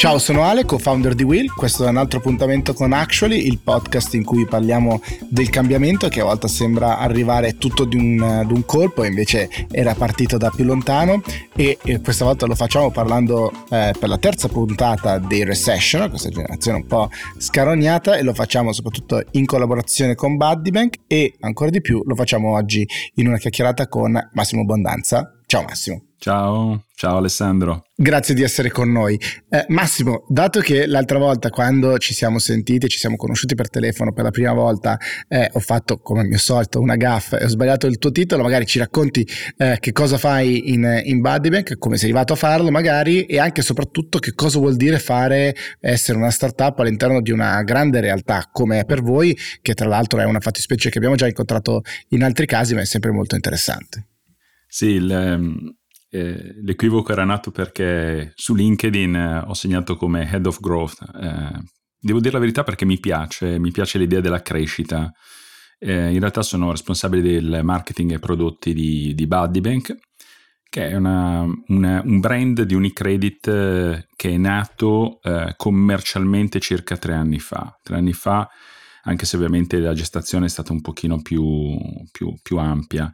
Ciao, sono Ale, co-founder di Will. Questo è un altro appuntamento con Actually, il podcast in cui parliamo del cambiamento che a volte sembra arrivare tutto di un, di un colpo, invece era partito da più lontano. E, e questa volta lo facciamo parlando eh, per la terza puntata dei Recession, questa generazione un po' scarognata, e lo facciamo soprattutto in collaborazione con Buddybank. E ancora di più lo facciamo oggi in una chiacchierata con Massimo Bondanza. Ciao Massimo. Ciao, ciao Alessandro. Grazie di essere con noi. Eh, Massimo, dato che l'altra volta quando ci siamo sentiti, ci siamo conosciuti per telefono per la prima volta, eh, ho fatto come al mio solito una gaffa e ho sbagliato il tuo titolo, magari ci racconti eh, che cosa fai in, in Buddybank, come sei arrivato a farlo magari e anche e soprattutto che cosa vuol dire fare, essere una startup all'interno di una grande realtà come è per voi, che tra l'altro è una fattispecie che abbiamo già incontrato in altri casi, ma è sempre molto interessante. Sì, il, ehm, eh, l'equivoco era nato perché su LinkedIn eh, ho segnato come Head of Growth. Eh, devo dire la verità perché mi piace, mi piace l'idea della crescita. Eh, in realtà sono responsabile del marketing e prodotti di, di Buddybank, che è una, una, un brand di Unicredit che è nato commercialmente circa tre anni fa. Tre anni fa, anche se ovviamente la gestazione è stata un pochino più, più, più ampia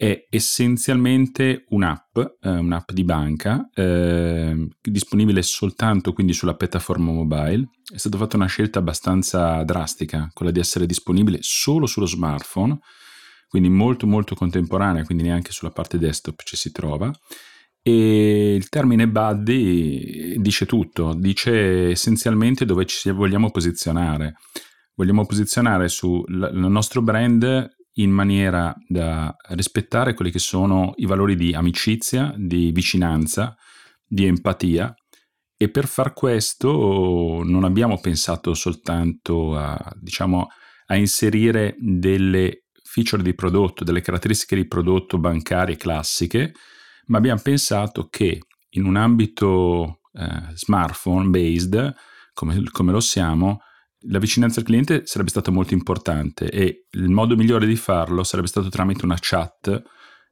è essenzialmente un'app, eh, un'app di banca, eh, disponibile soltanto quindi sulla piattaforma mobile. È stata fatta una scelta abbastanza drastica, quella di essere disponibile solo sullo smartphone, quindi molto molto contemporanea, quindi neanche sulla parte desktop ci si trova. E il termine buddy dice tutto, dice essenzialmente dove ci vogliamo posizionare. Vogliamo posizionare sul nostro brand in maniera da rispettare quelli che sono i valori di amicizia, di vicinanza, di empatia. E per far questo non abbiamo pensato soltanto a, diciamo, a inserire delle feature di prodotto, delle caratteristiche di prodotto bancarie classiche, ma abbiamo pensato che in un ambito eh, smartphone based, come, come lo siamo, la vicinanza al cliente sarebbe stata molto importante e il modo migliore di farlo sarebbe stato tramite una chat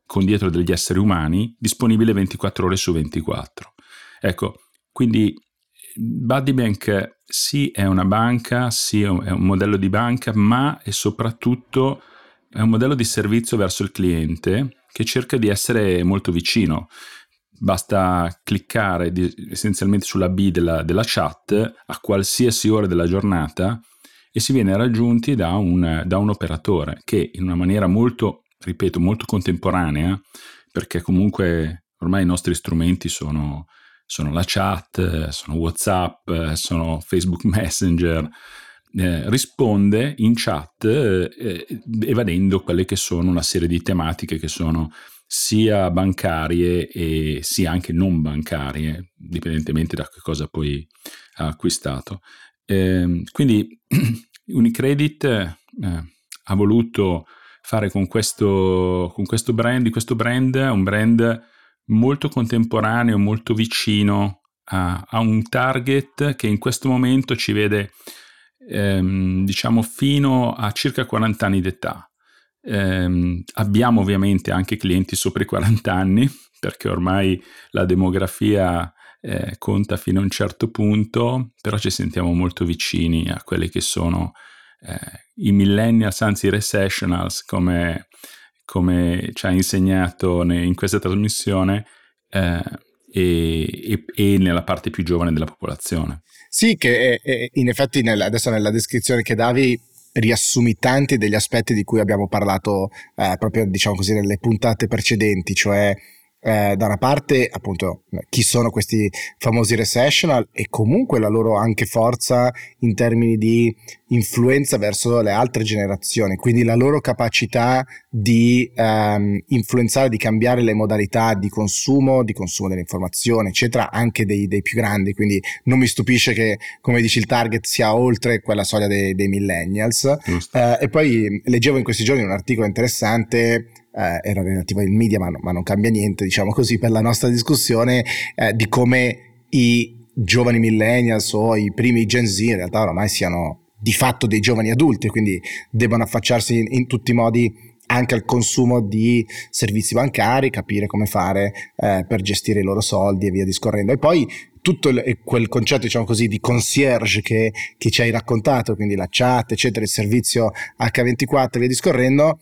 con dietro degli esseri umani disponibile 24 ore su 24. Ecco, quindi Buddybank sì è una banca, sì è un modello di banca, ma è soprattutto è un modello di servizio verso il cliente che cerca di essere molto vicino basta cliccare di, essenzialmente sulla B della, della, chat a qualsiasi ora della giornata e si viene raggiunti da un, da un operatore che in una maniera molto, ripeto, molto contemporanea, perché comunque ormai i nostri strumenti sono, sono la chat, sono WhatsApp, sono Facebook Messenger, eh, risponde in chat eh, evadendo quelle che sono una serie di tematiche che sono sia bancarie e sia anche non bancarie, dipendentemente da che cosa poi ha acquistato. Eh, quindi Unicredit eh, ha voluto fare con questo, con questo brand, questo brand, un brand molto contemporaneo, molto vicino a, a un target che in questo momento ci vede ehm, diciamo fino a circa 40 anni d'età. Eh, abbiamo ovviamente anche clienti sopra i 40 anni, perché ormai la demografia eh, conta fino a un certo punto, però ci sentiamo molto vicini a quelli che sono eh, i millennials, anzi i recessionals, come, come ci ha insegnato in questa trasmissione, eh, e, e, e, nella parte più giovane della popolazione. Sì, che è, in effetti nel, adesso nella descrizione che davi riassumi tanti degli aspetti di cui abbiamo parlato eh, proprio diciamo così nelle puntate precedenti, cioè eh, da una parte appunto chi sono questi famosi recessional e comunque la loro anche forza in termini di influenza verso le altre generazioni, quindi la loro capacità di ehm, influenzare, di cambiare le modalità di consumo, di consumo dell'informazione, eccetera, anche dei, dei più grandi. Quindi non mi stupisce che, come dici, il target sia oltre quella soglia dei, dei millennials. Eh, e poi leggevo in questi giorni un articolo interessante eh, era relativo ai media, ma, no, ma, non cambia niente, diciamo così, per la nostra discussione eh, di come i giovani millennials o i primi Gen Z in realtà oramai siano di fatto dei giovani adulti, quindi debbano affacciarsi in, in tutti i modi anche al consumo di servizi bancari, capire come fare eh, per gestire i loro soldi e via discorrendo. E poi tutto il, quel concetto, diciamo così, di concierge che, che, ci hai raccontato, quindi la chat, eccetera, il servizio H24 e via discorrendo,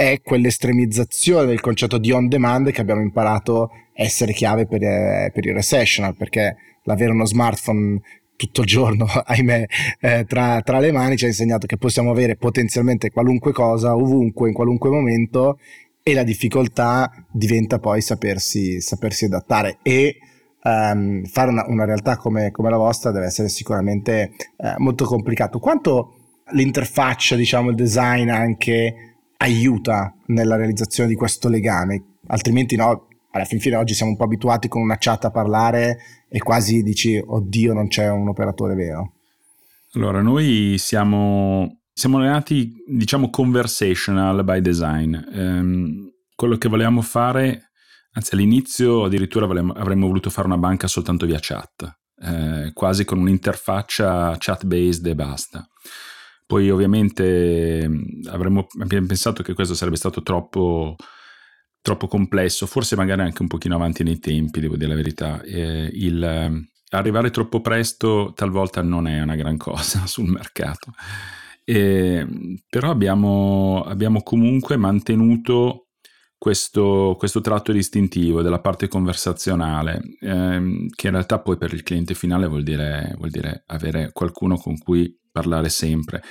è quell'estremizzazione del concetto di on demand che abbiamo imparato essere chiave per, eh, per il recessional, perché l'avere uno smartphone tutto il giorno, ahimè, eh, tra, tra, le mani ci ha insegnato che possiamo avere potenzialmente qualunque cosa, ovunque, in qualunque momento, e la difficoltà diventa poi sapersi, sapersi adattare e um, fare una, una realtà come, come, la vostra deve essere sicuramente eh, molto complicato. Quanto l'interfaccia, diciamo, il design anche aiuta nella realizzazione di questo legame? Altrimenti no, alla fin fine oggi siamo un po' abituati con una chat a parlare e quasi dici, oddio, non c'è un operatore vero. Allora, noi siamo, siamo allenati, diciamo, conversational by design. Um, quello che volevamo fare, anzi all'inizio addirittura volevamo, avremmo voluto fare una banca soltanto via chat, eh, quasi con un'interfaccia chat-based e basta. Poi ovviamente avremmo, abbiamo pensato che questo sarebbe stato troppo troppo complesso, forse magari anche un pochino avanti nei tempi, devo dire la verità. Eh, il, ehm, arrivare troppo presto talvolta non è una gran cosa sul mercato. Eh, però abbiamo, abbiamo, comunque mantenuto questo, questo, tratto distintivo della parte conversazionale, ehm, che in realtà poi per il cliente finale vuol dire, vuol dire avere qualcuno con cui parlare sempre.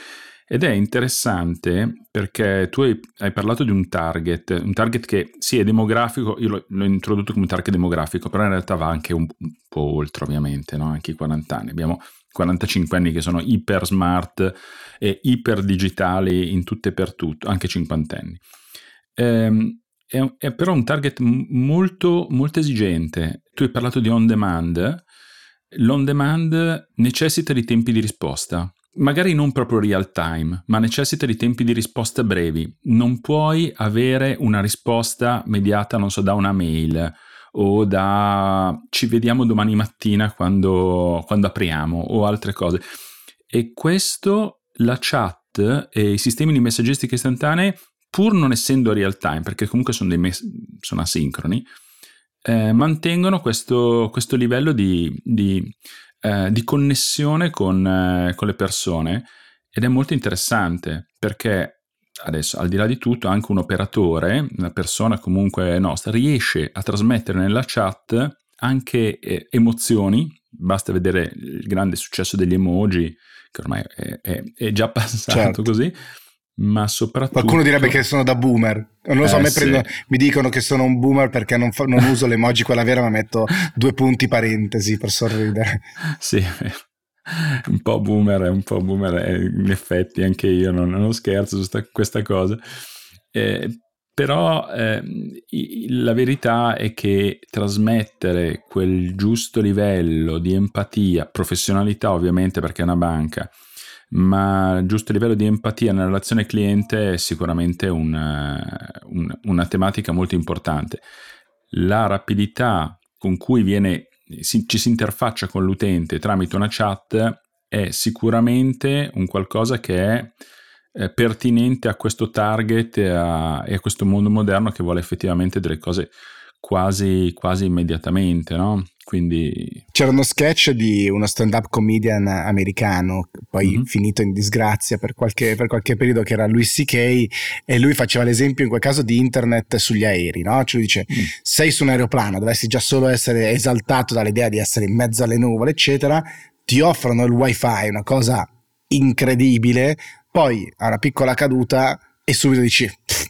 Ed è interessante perché tu hai, hai, parlato di un target, un target che sì è demografico, io l'ho, l'ho introdotto come target demografico, però in realtà va anche un, un po' oltre ovviamente, no? anche i 40 anni. Abbiamo 45 anni che sono iper smart e iper digitali in tutto e per tutto, anche 50 anni. Ehm, è, è, però un target molto, molto esigente. Tu hai parlato di on demand, l'on demand necessita di tempi di risposta magari non proprio real time, ma necessita di tempi di risposta brevi. Non puoi avere una risposta mediata, non so, da una mail o da ci vediamo domani mattina quando, quando apriamo o altre cose. E questo la chat e i sistemi di messaggistica istantanea, pur non essendo real time, perché comunque sono, mess- sono asincroni, eh, mantengono questo, questo livello di, di eh, di connessione con, eh, con le persone. Ed è molto interessante perché adesso al di là di tutto anche un operatore, una persona comunque nostra, riesce a trasmettere nella chat anche eh, emozioni, basta vedere il grande successo degli emoji che ormai è, è, è già passato certo. così, ma soprattutto... Qualcuno direbbe che sono da boomer. Non lo so, eh, me sì. prendo, mi dicono che sono un boomer perché non, fa, non uso l'emoji quella vera, ma metto due punti parentesi per sorridere. Sì, un po' boomer, un po' boomer, in effetti anche io non, non scherzo su sta, questa cosa. Eh, però eh, la verità è che trasmettere quel giusto livello di empatia, professionalità ovviamente perché è una banca, ma giusto livello di empatia nella relazione cliente è sicuramente una, un, una tematica molto importante. La rapidità con cui viene, si, ci si interfaccia con l'utente tramite una chat è sicuramente un qualcosa che è eh, pertinente a questo target e a, e a questo mondo moderno che vuole effettivamente delle cose quasi, quasi immediatamente, no? Quindi... C'era uno sketch di uno stand-up comedian americano, poi mm-hmm. finito in disgrazia per qualche, per qualche, periodo, che era Louis C.K. e lui faceva l'esempio in quel caso di internet sugli aerei, no? Cioè dice, mm. sei su un aeroplano, dovresti già solo essere esaltato dall'idea di essere in mezzo alle nuvole, eccetera, ti offrono il wifi, una cosa incredibile, poi a una piccola caduta e subito dici,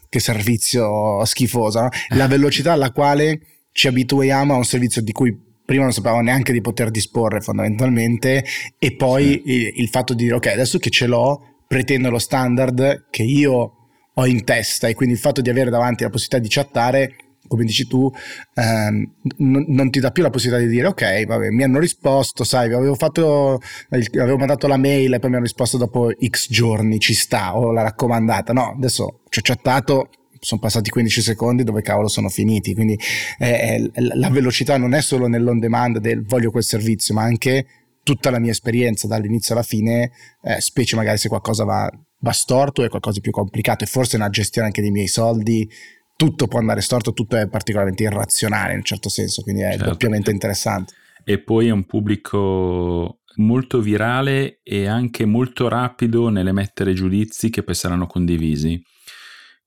che servizio schifoso, no? la velocità alla quale ci abituiamo a un servizio di cui prima non sapevamo neanche di poter disporre fondamentalmente e poi sì. il, il, fatto di dire ok adesso che ce l'ho pretendo lo standard che io ho in testa e quindi il fatto di avere davanti la possibilità di chattare come dici tu, ehm, n- non ti dà più la possibilità di dire ok, vabbè, mi hanno risposto, sai, avevo, fatto, avevo mandato la mail e poi mi hanno risposto dopo x giorni, ci sta, o la raccomandata. No, adesso ci ho chattato, sono passati 15 secondi dove cavolo sono finiti quindi eh, la velocità non è solo nell'on demand del voglio quel servizio ma anche tutta la mia esperienza dall'inizio alla fine eh, specie magari se qualcosa va, va storto è qualcosa di più complicato e forse una gestione anche dei miei soldi tutto può andare storto tutto è particolarmente irrazionale in un certo senso quindi è certo. doppiamente interessante e poi è un pubblico molto virale e anche molto rapido nell'emettere giudizi che poi saranno condivisi.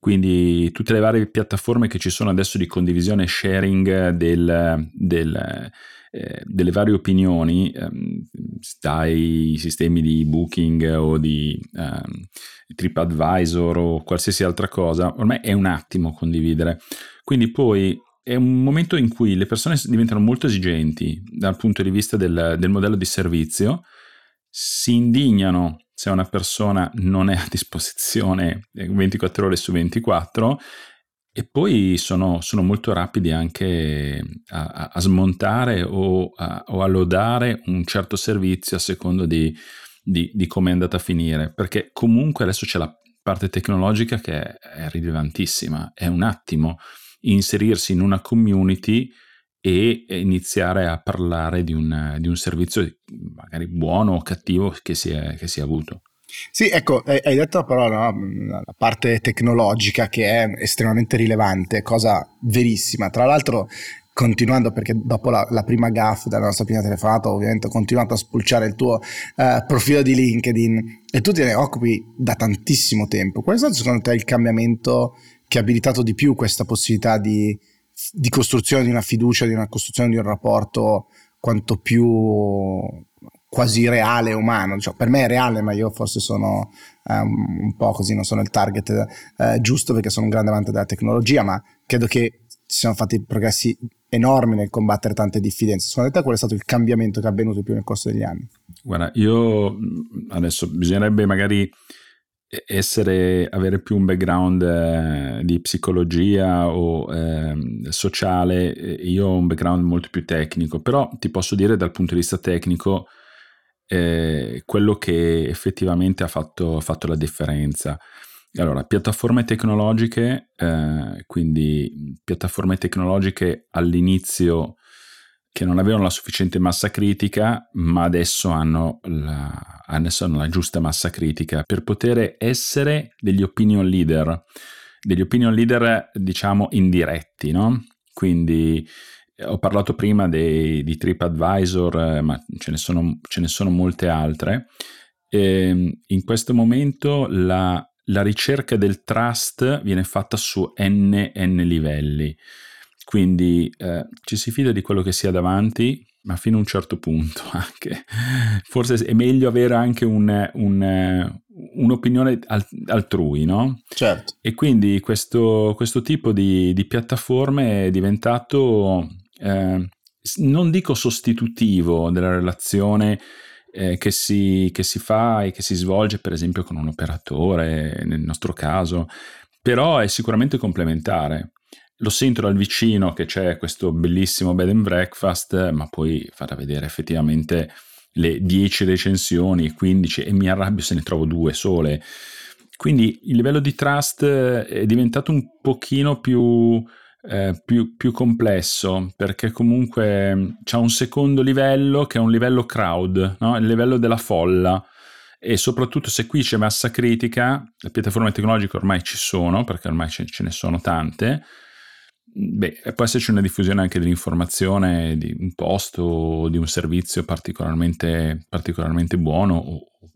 Quindi tutte le varie piattaforme che ci sono adesso di condivisione e sharing del, del, eh, delle varie opinioni, ehm, dai sistemi di booking o di ehm, TripAdvisor o qualsiasi altra cosa, ormai è un attimo condividere. Quindi poi è un momento in cui le persone diventano molto esigenti dal punto di vista del, del modello di servizio, si indignano se una persona non è a disposizione 24 ore su 24 e poi sono, sono molto rapidi anche a, a smontare o a, o a, lodare un certo servizio a secondo di, di, di come è andata a finire, perché comunque adesso c'è la parte tecnologica che è, è rilevantissima, è un attimo inserirsi in una community e iniziare a parlare di un, di un servizio magari buono o cattivo che si è, che si è avuto. Sì, ecco, hai detto però no, la parte tecnologica che è estremamente rilevante, cosa verissima. Tra l'altro, continuando, perché dopo la, la prima gaff della nostra prima telefonata, ovviamente ho continuato a spulciare il tuo uh, profilo di LinkedIn e tu te ne occupi da tantissimo tempo. Qual è stato secondo te il cambiamento che ha abilitato di più questa possibilità di, di costruzione di una fiducia, di una costruzione di un rapporto quanto più quasi reale umano. Cioè, per me è reale, ma io forse sono um, un po' così, non sono il target uh, giusto perché sono un grande amante della tecnologia, ma credo che si siano fatti progressi enormi nel combattere tante diffidenze. Secondo te qual è stato il cambiamento che è avvenuto più nel corso degli anni? Guarda, io adesso bisognerebbe magari essere, avere più un background eh, di psicologia o eh, sociale, io ho un background molto più tecnico, però ti posso dire dal punto di vista tecnico eh, quello che effettivamente ha fatto, fatto, la differenza. Allora, piattaforme tecnologiche, eh, quindi piattaforme tecnologiche all'inizio che non avevano la sufficiente massa critica, ma adesso hanno la, adesso hanno la giusta massa critica per poter essere degli opinion leader, degli opinion leader diciamo indiretti, no? Quindi eh, ho parlato prima dei, di TripAdvisor, eh, ma ce ne, sono, ce ne sono molte altre. E ehm, in questo momento la, la ricerca del trust viene fatta su n, n livelli. Quindi eh, ci si fida di quello che si ha davanti, ma fino a un certo punto anche. Forse è meglio avere anche un, un, un'opinione altrui, no? Certo. E quindi questo, questo tipo di, di, piattaforme è diventato, eh, non dico sostitutivo della relazione eh, che, si, che si fa e che si svolge per esempio con un operatore, nel nostro caso, però è sicuramente complementare lo sento dal vicino che c'è questo bellissimo bed and breakfast, ma poi farà vedere effettivamente le 10 recensioni, 15 e mi arrabbio se ne trovo due sole. Quindi il livello di trust è diventato un pochino più, eh, più, più complesso perché comunque c'è un secondo livello che è un livello crowd, no? il livello della folla e soprattutto se qui c'è massa critica, le piattaforme tecnologiche ormai ci sono perché ormai ce, ce ne sono tante Beh, può esserci una diffusione anche dell'informazione di un post o di un servizio particolarmente, particolarmente buono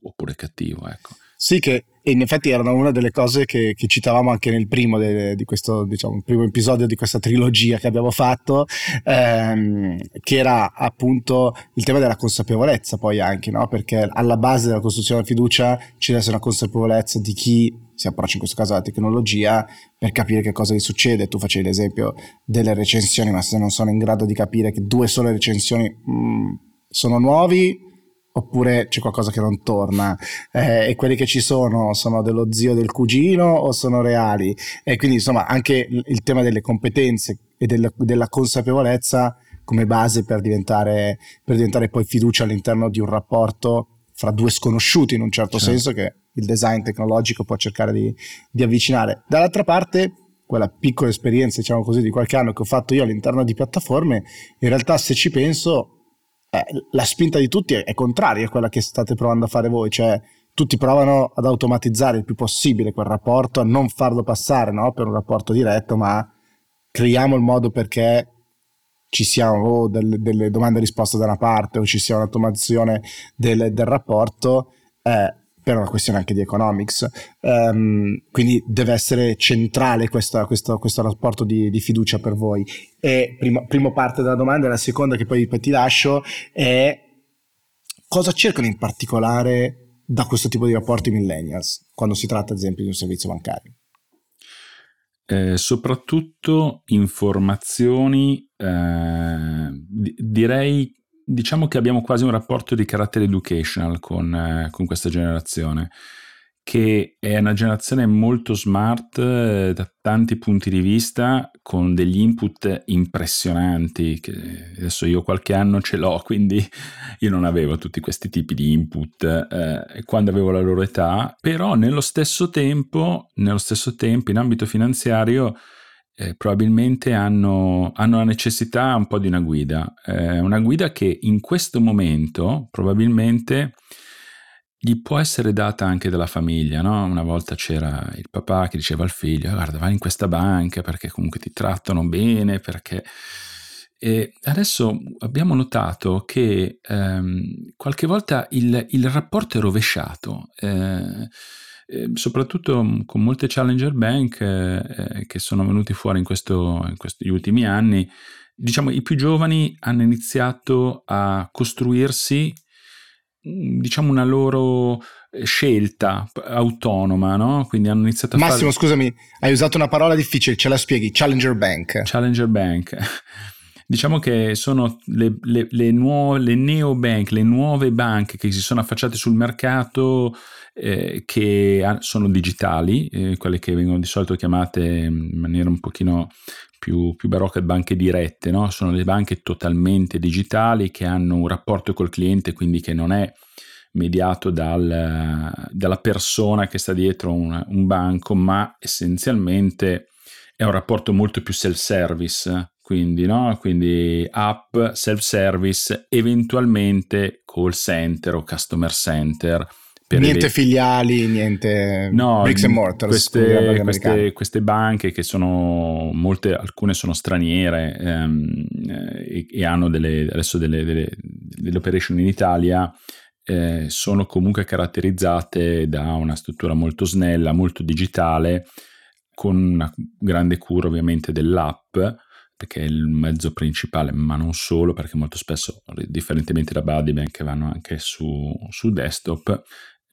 oppure cattivo, ecco. Sì, che in effetti erano una delle cose che, che citavamo anche nel primo de, di questo, diciamo, primo episodio di questa trilogia che abbiamo fatto, ehm, che era appunto il tema della consapevolezza poi anche, no? Perché alla base della costruzione della fiducia ci deve essere una consapevolezza di chi si approccia in questo caso alla tecnologia per capire che cosa gli succede. Tu facevi l'esempio delle recensioni, ma se non sono in grado di capire che due sole recensioni mh, mm, sono nuovi, oppure c'è qualcosa che non torna eh, e quelli che ci sono sono dello zio del cugino o sono reali e quindi insomma anche il tema delle competenze e del, della consapevolezza come base per diventare, per diventare poi fiducia all'interno di un rapporto fra due sconosciuti in un certo certo. senso che il design tecnologico può cercare di, di avvicinare. Dall'altra parte, quella piccola esperienza, diciamo così, di qualche anno che ho fatto io all'interno di piattaforme, in realtà se ci penso, eh, la spinta di tutti è, è contraria a quella che state provando a fare voi, cioè tutti provano ad automatizzare il più possibile quel rapporto, a non farlo passare no? per un rapporto diretto, ma creiamo il modo perché ci sia o delle, delle domande e risposte da una parte o ci sia un'automazione del, del rapporto, eh, per una questione anche di economics. Um, quindi deve essere centrale questa, questo, questo, rapporto di, di, fiducia per voi. E prima, prima parte della domanda e la seconda che poi ti lascio è cosa cercano in particolare da questo tipo di rapporti millennials quando si tratta ad esempio di un servizio bancario? Eh, soprattutto informazioni, eh, direi diciamo che abbiamo quasi un rapporto di carattere educational con, eh, con questa generazione, che è una generazione molto smart eh, da tanti punti di vista, con degli input impressionanti, adesso io qualche anno ce l'ho, quindi io non avevo tutti questi tipi di input eh, quando avevo la loro età, però nello stesso tempo, nello stesso tempo in ambito finanziario, eh, probabilmente hanno, hanno, la necessità un po' di una guida, eh, una guida che in questo momento probabilmente gli può essere data anche dalla famiglia, no? Una volta c'era il papà che diceva al figlio, guarda vai in questa banca perché comunque ti trattano bene, perché... E adesso abbiamo notato che ehm, qualche volta il, il, rapporto è rovesciato. Eh, Ehm, soprattutto con molte challenger bank eh, eh, che sono venuti fuori in, questo, in questi ultimi anni, diciamo i più giovani hanno iniziato a costruirsi diciamo una loro eh, scelta autonoma, no? Quindi hanno iniziato a Massimo, fare... scusami, hai usato una parola difficile, ce la spieghi? Challenger Bank. Challenger Bank. Diciamo che sono le, le, le, nuove, le neobank, le nuove banche che si sono affacciate sul mercato eh, che sono digitali, eh, quelle che vengono di solito chiamate in maniera un pochino più, più barocca banche dirette, no? sono le banche totalmente digitali che hanno un rapporto col cliente, quindi che non è mediato dal, dalla persona che sta dietro un, un banco, ma essenzialmente è un rapporto molto più self-service, quindi, no? quindi app, self-service, eventualmente call center o customer center niente filiali, niente no, bricks and mortar. Queste, queste, queste, banche che sono molte, alcune sono straniere ehm, e, e, hanno delle, adesso delle, delle, delle operation in Italia. Eh, sono comunque caratterizzate da una struttura molto snella, molto digitale, con una grande cura ovviamente dell'app, perché è il mezzo principale, ma non solo, perché molto spesso, differentemente da Buddybank, vanno anche su, su desktop,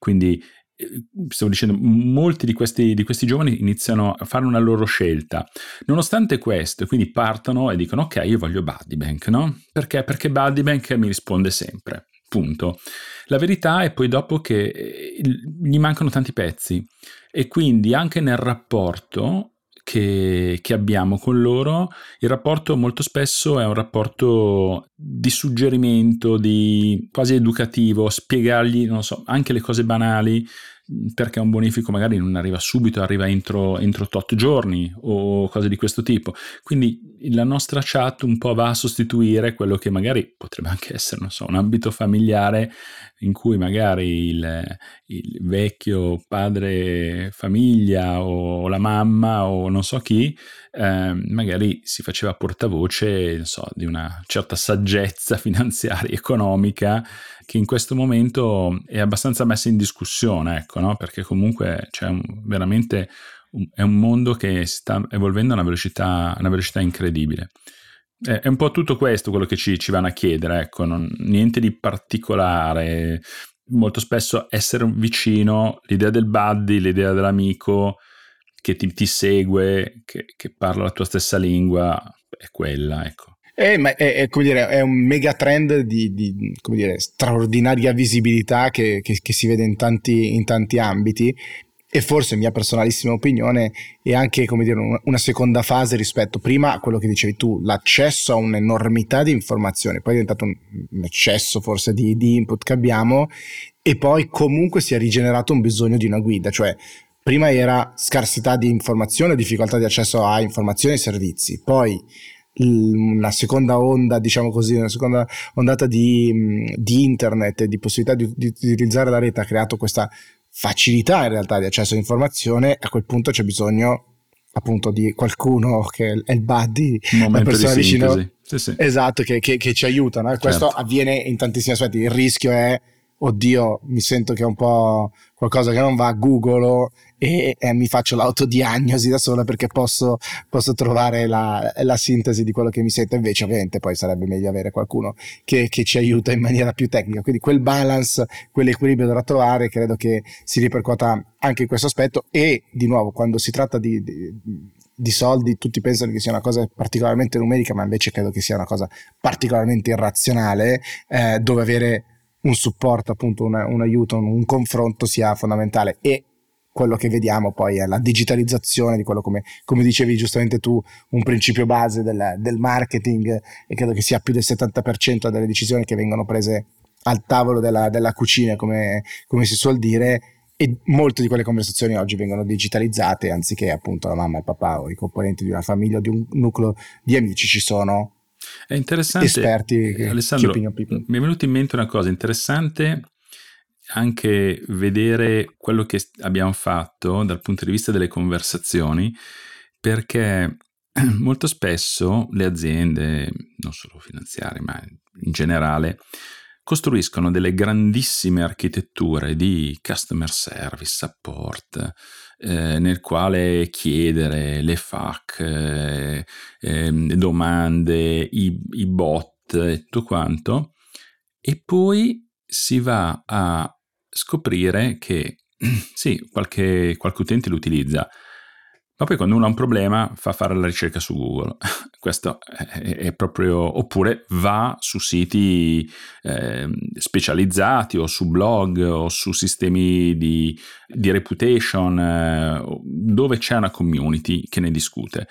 quindi eh, stavo dicendo, molti di questi, di questi, giovani iniziano a fare una loro scelta. Nonostante questo, quindi partono e dicono ok, io voglio Buddybank, no? Perché? Perché Buddybank mi risponde sempre. Punto. La verità è poi dopo che eh, gli mancano tanti pezzi e quindi anche nel rapporto che, che, abbiamo con loro, il rapporto molto spesso è un rapporto di suggerimento, di quasi educativo, spiegargli, non so, anche le cose banali, perché un bonifico magari non arriva subito, arriva entro, entro tot giorni o cose di questo tipo. Quindi la nostra chat un po' va a sostituire quello che magari potrebbe anche essere, non so, un ambito familiare in cui magari il, il vecchio padre famiglia o la mamma o non so chi, eh, magari si faceva portavoce, so, di una certa saggezza finanziaria, economica, che in questo momento è abbastanza messa in discussione, ecco, no? Perché comunque c'è un, veramente è un mondo che sta evolvendo a una velocità, una velocità incredibile. È un po' tutto questo quello che ci, ci vanno a chiedere, ecco, non, niente di particolare. Molto spesso essere vicino, l'idea del buddy, l'idea dell'amico che ti, ti segue, che, che, parla la tua stessa lingua, è quella, ecco. Eh, è, è, è, dire, è, un megatrend di, di dire, straordinaria visibilità che, che, che si vede in tanti, in tanti ambiti. E forse mia personalissima opinione è anche dire una seconda fase rispetto prima a quello che dicevi tu l'accesso a un'enormità di informazioni. Poi è diventato un, un eccesso forse di, di, input che abbiamo. E poi comunque si è rigenerato un bisogno di una guida. Cioè prima era scarsità di informazione difficoltà di accesso a informazioni e servizi. Poi una seconda onda, diciamo così, una seconda ondata di, di internet e di possibilità di, di, utilizzare la rete ha creato questa facilità in realtà di accesso all'informazione, a quel punto c'è bisogno appunto di qualcuno che è il buddy, la persona vicino sì, sì. Esatto, che, che, che, ci aiutano. E questo certo. avviene in tantissimi aspetti. Il rischio è oddio, mi sento che è un po' qualcosa che non va, googolo e, e mi faccio l'autodiagnosi da sola perché posso, posso trovare la, la, sintesi di quello che mi sento. Invece, ovviamente, poi sarebbe meglio avere qualcuno che, che, ci aiuta in maniera più tecnica. Quindi quel balance, quell'equilibrio da trovare, credo che si ripercuota anche in questo aspetto. E di nuovo, quando si tratta di, di di soldi tutti pensano che sia una cosa particolarmente numerica, ma invece credo che sia una cosa particolarmente irrazionale, eh, dove avere un supporto, appunto un, un aiuto, un, un, confronto sia fondamentale. E quello che vediamo poi è la digitalizzazione di quello come, come dicevi giustamente tu, un principio base del, del, marketing e credo che sia più del 70% delle decisioni che vengono prese al tavolo della, della cucina, come, come si suol dire, e molte di quelle conversazioni oggi vengono digitalizzate anziché appunto la mamma e il papà o i componenti di una famiglia o di un nucleo di amici ci sono è interessante. Esperti, Alessandro, mi è venuto in mente una cosa interessante anche vedere quello che abbiamo fatto dal punto di vista delle conversazioni, perché molto spesso le aziende, non solo finanziarie, ma in generale, costruiscono delle grandissime architetture di customer service, support, eh, nel quale chiedere le FAQ, eh, eh, domande, i, i bot e tutto quanto, e poi si va a scoprire che sì, qualche, qualche utente lo utilizza, ma poi quando uno ha un problema fa fare la ricerca su Google. Questo è, proprio... oppure va su siti eh, specializzati o su blog o su sistemi di, di reputation eh, dove c'è una community che ne discute.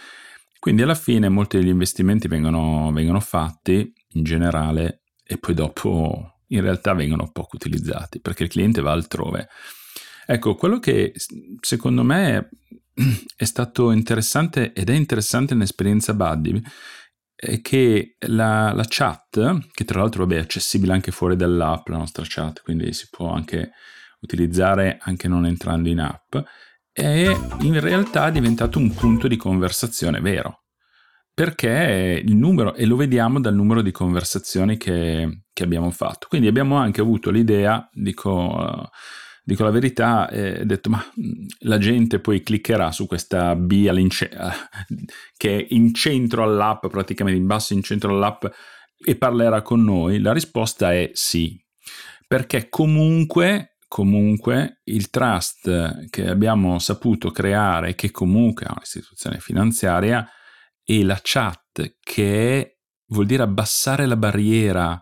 Quindi alla fine molti degli investimenti vengono, vengono fatti in generale e poi dopo in realtà vengono poco utilizzati perché il cliente va altrove. Ecco, quello che secondo me è stato interessante ed è interessante nell'esperienza Buddy che la, la, chat, che tra l'altro vabbè, è accessibile anche fuori dall'app, la nostra chat, quindi si può anche utilizzare anche non entrando in app, è in realtà diventato un punto di conversazione vero. Perché il numero, e lo vediamo dal numero di conversazioni che, che abbiamo fatto. Quindi abbiamo anche avuto l'idea, dico, dico la verità, eh, detto ma mm, la gente poi cliccherà su questa B che è in centro all'app, praticamente in basso in centro all'app e parlerà con noi? La risposta è sì, perché comunque, comunque il trust che abbiamo saputo creare, che comunque è un'istituzione finanziaria, e la chat che vuol dire abbassare la barriera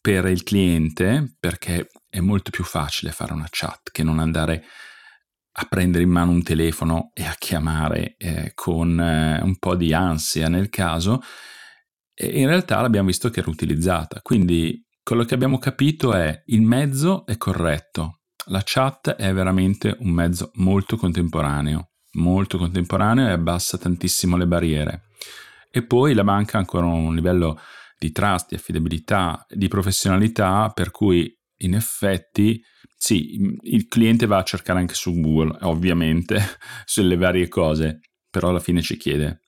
per il cliente, perché è molto più facile fare una chat che non andare a prendere in mano un telefono e a chiamare eh, con eh, un po' di ansia nel caso. In realtà l'abbiamo visto che era utilizzata. Quindi quello che abbiamo capito è il mezzo è corretto. La chat è veramente un mezzo molto contemporaneo, molto contemporaneo e abbassa tantissimo le barriere. E poi la banca ha ancora un livello di trust, di affidabilità, di professionalità per cui in effetti sì, il cliente va a cercare anche su Google, ovviamente, sulle varie cose, però alla fine ci chiede.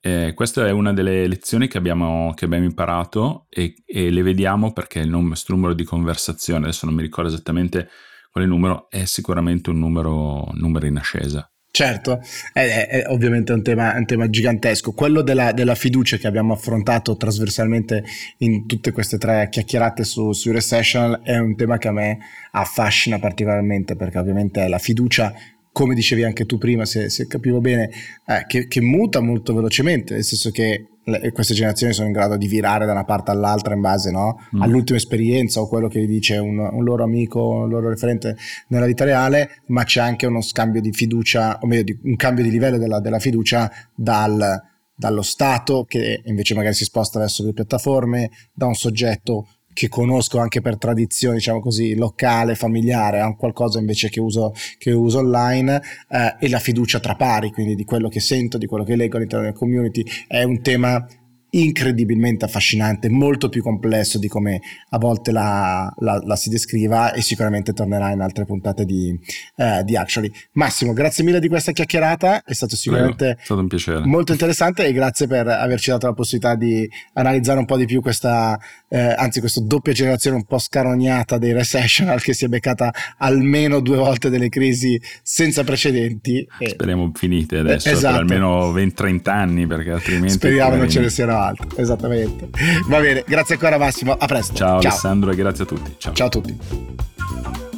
Eh, questa è una delle lezioni che abbiamo, che abbiamo imparato e, e, le vediamo perché il nostro numero di conversazione, adesso non mi ricordo esattamente quale numero, è sicuramente un numero, numero in ascesa. Certo, è, è ovviamente un tema, un tema, gigantesco. Quello della, della, fiducia che abbiamo affrontato trasversalmente in tutte queste tre chiacchierate su, su Recessional è un tema che a me affascina particolarmente perché ovviamente la fiducia come dicevi anche tu prima, se, se capivo bene, eh, che, che, muta molto velocemente, nel senso che le, queste generazioni sono in grado di virare da una parte all'altra in base no? mm. all'ultima esperienza o quello che gli dice un, un, loro amico, un loro referente nella vita reale, ma c'è anche uno scambio di fiducia, o meglio, di, un cambio di livello della, della fiducia dal, dallo Stato che invece magari si sposta verso le piattaforme, da un soggetto che conosco anche per tradizione, diciamo così, locale, familiare, a qualcosa invece che uso, che uso online eh, e la fiducia tra pari, quindi di quello che sento, di quello che leggo all'interno della community, è un tema incredibilmente affascinante, molto più complesso di come a volte la, la, la si descriva e sicuramente tornerà in altre puntate di, eh, di, Actually. Massimo, grazie mille di questa chiacchierata, è stato sicuramente Prego, è stato un piacere. molto interessante e grazie per averci dato la possibilità di analizzare un po' di più questa, eh, anzi questa doppia generazione un po' scarognata dei recessional che si è beccata almeno due volte delle crisi senza precedenti. Speriamo finite adesso esatto. per almeno 20-30 anni perché altrimenti... Speriamo non ce ne siano altre, esattamente. Va bene, grazie ancora Massimo, a presto. Ciao, Ciao. Alessandro e grazie a tutti. Ciao, Ciao a tutti.